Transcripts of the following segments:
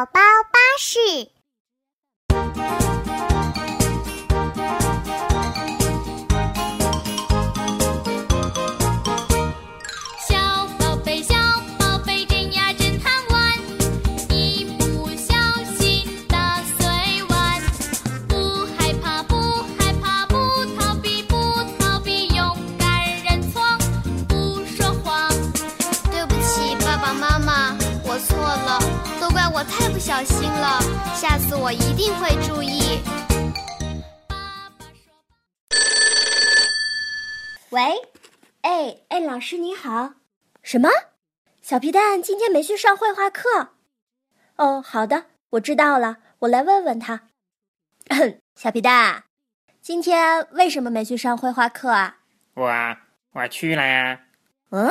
宝宝巴士。小心了，下次我一定会注意。爸爸说。喂，哎哎，老师你好。什么？小皮蛋今天没去上绘画课？哦，好的，我知道了，我来问问他。小皮蛋，今天为什么没去上绘画课啊？我我去了呀。嗯，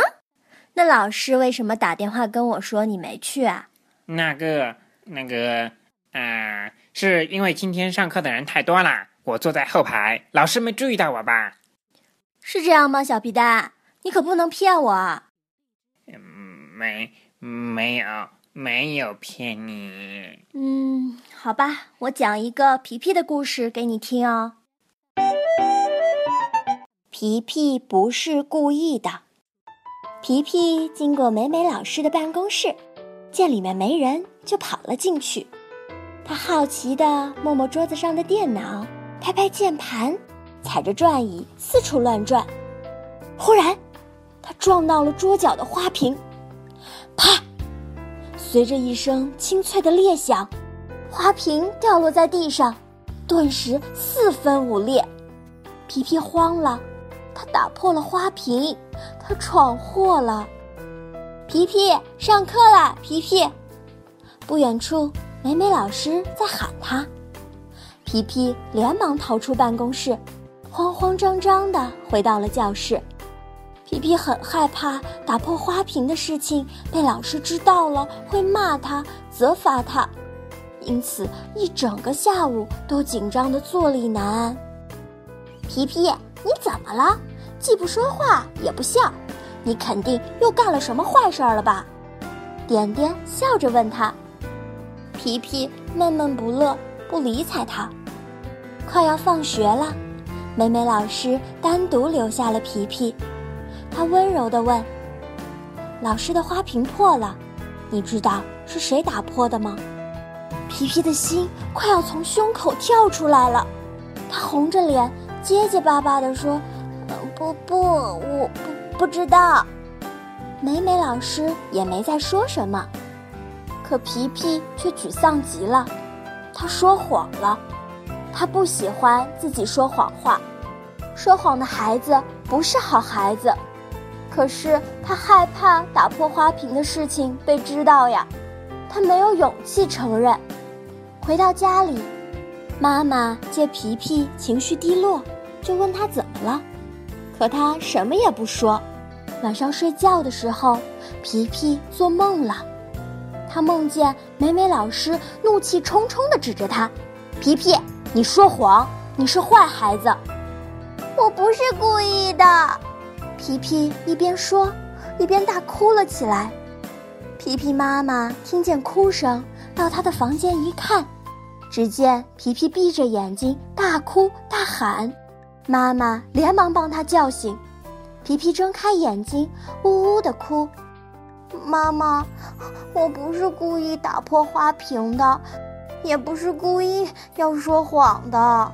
那老师为什么打电话跟我说你没去啊？那个那个，啊、是因为今天上课的人太多了，我坐在后排，老师没注意到我吧？是这样吗？小皮蛋，你可不能骗我啊！嗯，没没有没有骗你。嗯，好吧，我讲一个皮皮的故事给你听哦。皮皮不是故意的。皮皮经过美美老师的办公室，见里面没人，就跑了进去。他好奇地摸摸桌子上的电脑，拍拍键盘，踩着转椅四处乱转。忽然，他撞到了桌角的花瓶，啪！随着一声清脆的裂响，花瓶掉落在地上，顿时四分五裂。皮皮慌了，他打破了花瓶，他闯祸了。皮皮，上课啦！皮皮，不远处，美美老师在喊他。皮皮连忙逃出办公室，慌慌张张地回到了教室。皮皮很害怕打破花瓶的事情被老师知道了会骂他、责罚他，因此一整个下午都紧张的坐立难安。皮皮，你怎么了？既不说话也不笑，你肯定又干了什么坏事儿了吧？点点笑着问他。皮皮闷闷不乐，不理睬他。快要放学了，美美老师单独留下了皮皮。她温柔地问：“老师的花瓶破了，你知道是谁打破的吗？”皮皮的心快要从胸口跳出来了，他红着脸，结结巴巴地说：“不不，我不知道。”美美老师也没再说什么，可皮皮却沮丧极了。他说谎了，他不喜欢自己说谎话，说谎的孩子不是好孩子。可是他害怕打破花瓶的事情被知道呀，他没有勇气承认。回到家里，妈妈见皮皮情绪低落，就问他怎么了，可他什么也不说。晚上睡觉的时候，皮皮做梦了，他梦见美美老师怒气冲冲地指着他：“皮皮，你说谎，你是坏孩子。”我不是故意的。皮皮一边说，一边大哭了起来。皮皮妈妈听见哭声，到他的房间一看，只见皮皮闭着眼睛大哭大喊。妈妈连忙帮他叫醒。皮皮睁开眼睛，呜呜地哭。妈妈，我不是故意打破花瓶的，也不是故意要说谎的。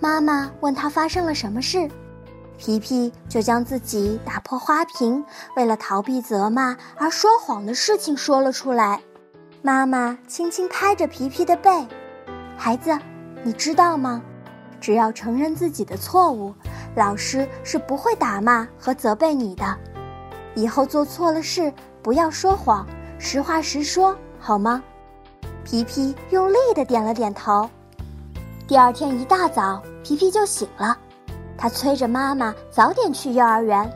妈妈问他发生了什么事。皮皮就将自己打破花瓶，为了逃避责骂而说谎的事情说了出来。妈妈轻轻拍着皮皮的背：“孩子，你知道吗？只要承认自己的错误，老师是不会打骂和责备你的。以后做错了事，不要说谎，实话实说，好吗？”皮皮用力地点了点头。第二天一大早，皮皮就醒了。他催着妈妈早点去幼儿园，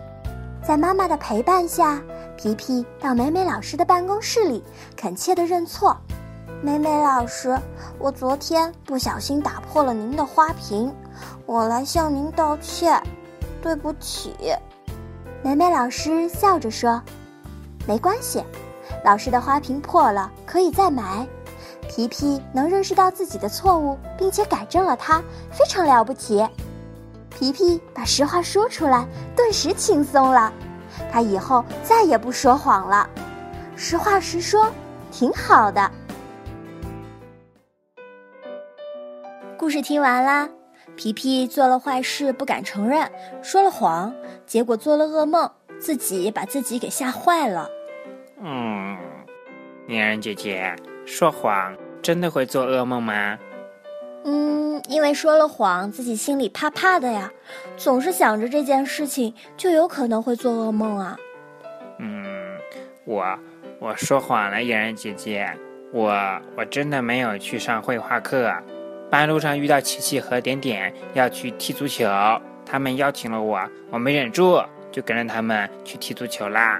在妈妈的陪伴下，皮皮到美美老师的办公室里，恳切地认错：“美美老师，我昨天不小心打破了您的花瓶，我来向您道歉，对不起。”美美老师笑着说：“没关系，老师的花瓶破了，可以再买。皮皮能认识到自己的错误，并且改正了它，非常了不起。皮皮把实话说出来，顿时轻松了。他以后再也不说谎了，实话实说，挺好的。故事听完啦，皮皮做了坏事不敢承认，说了谎，结果做了噩梦，自己把自己给吓坏了。嗯，嫣然姐姐，说谎真的会做噩梦吗？嗯，因为说了谎，自己心里怕怕的呀，总是想着这件事情，就有可能会做噩梦啊。嗯，我我说谎了，嫣然姐姐，我我真的没有去上绘画课。半路上遇到琪琪和点点要去踢足球，他们邀请了我，我没忍住，就跟着他们去踢足球啦。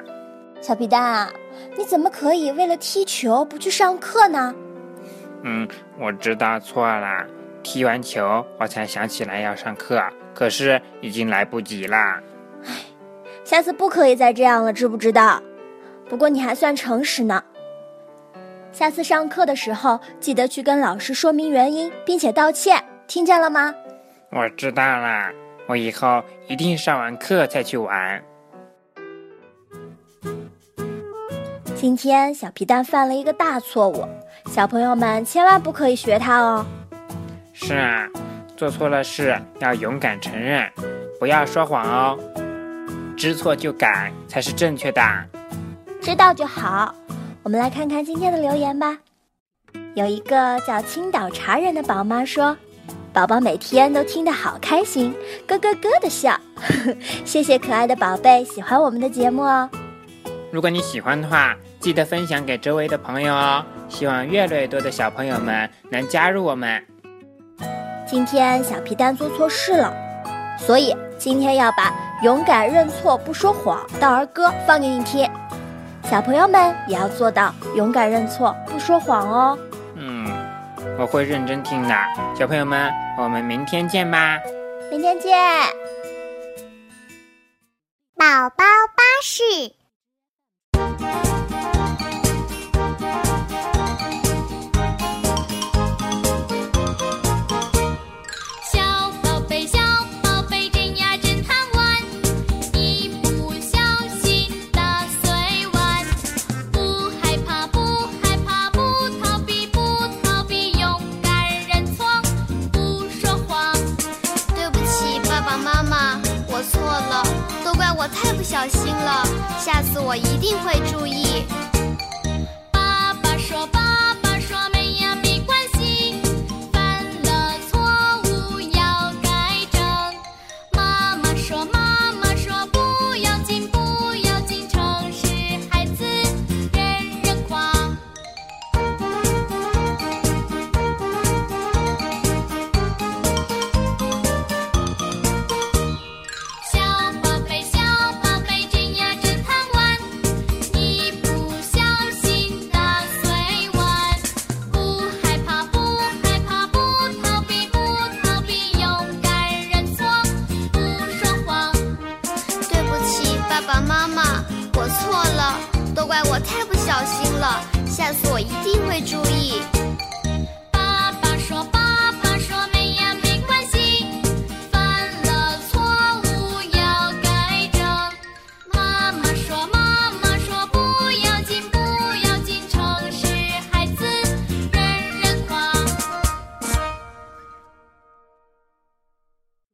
小皮蛋啊，你怎么可以为了踢球不去上课呢？嗯，我知道错了，踢完球我才想起来要上课，可是已经来不及啦。唉，下次不可以再这样了，知不知道？不过你还算诚实呢。下次上课的时候，记得去跟老师说明原因，并且道歉，听见了吗？我知道了，我以后一定上完课再去玩。今天小皮蛋犯了一个大错误，小朋友们千万不可以学他哦。是啊，做错了事要勇敢承认，不要说谎哦。知错就改才是正确的。知道就好。我们来看看今天的留言吧。有一个叫青岛茶人的宝妈说：“宝宝每天都听得好开心，咯咯咯的笑。”谢谢可爱的宝贝喜欢我们的节目哦。如果你喜欢的话，记得分享给周围的朋友哦。希望越来越多的小朋友们能加入我们。今天小皮蛋做错事了，所以今天要把勇敢认错不说谎的儿歌放给你听。小朋友们也要做到勇敢认错，不说谎哦。嗯，我会认真听的。小朋友们，我们明天见吧。明天见。宝宝巴士。小心了，下次我一定会注意。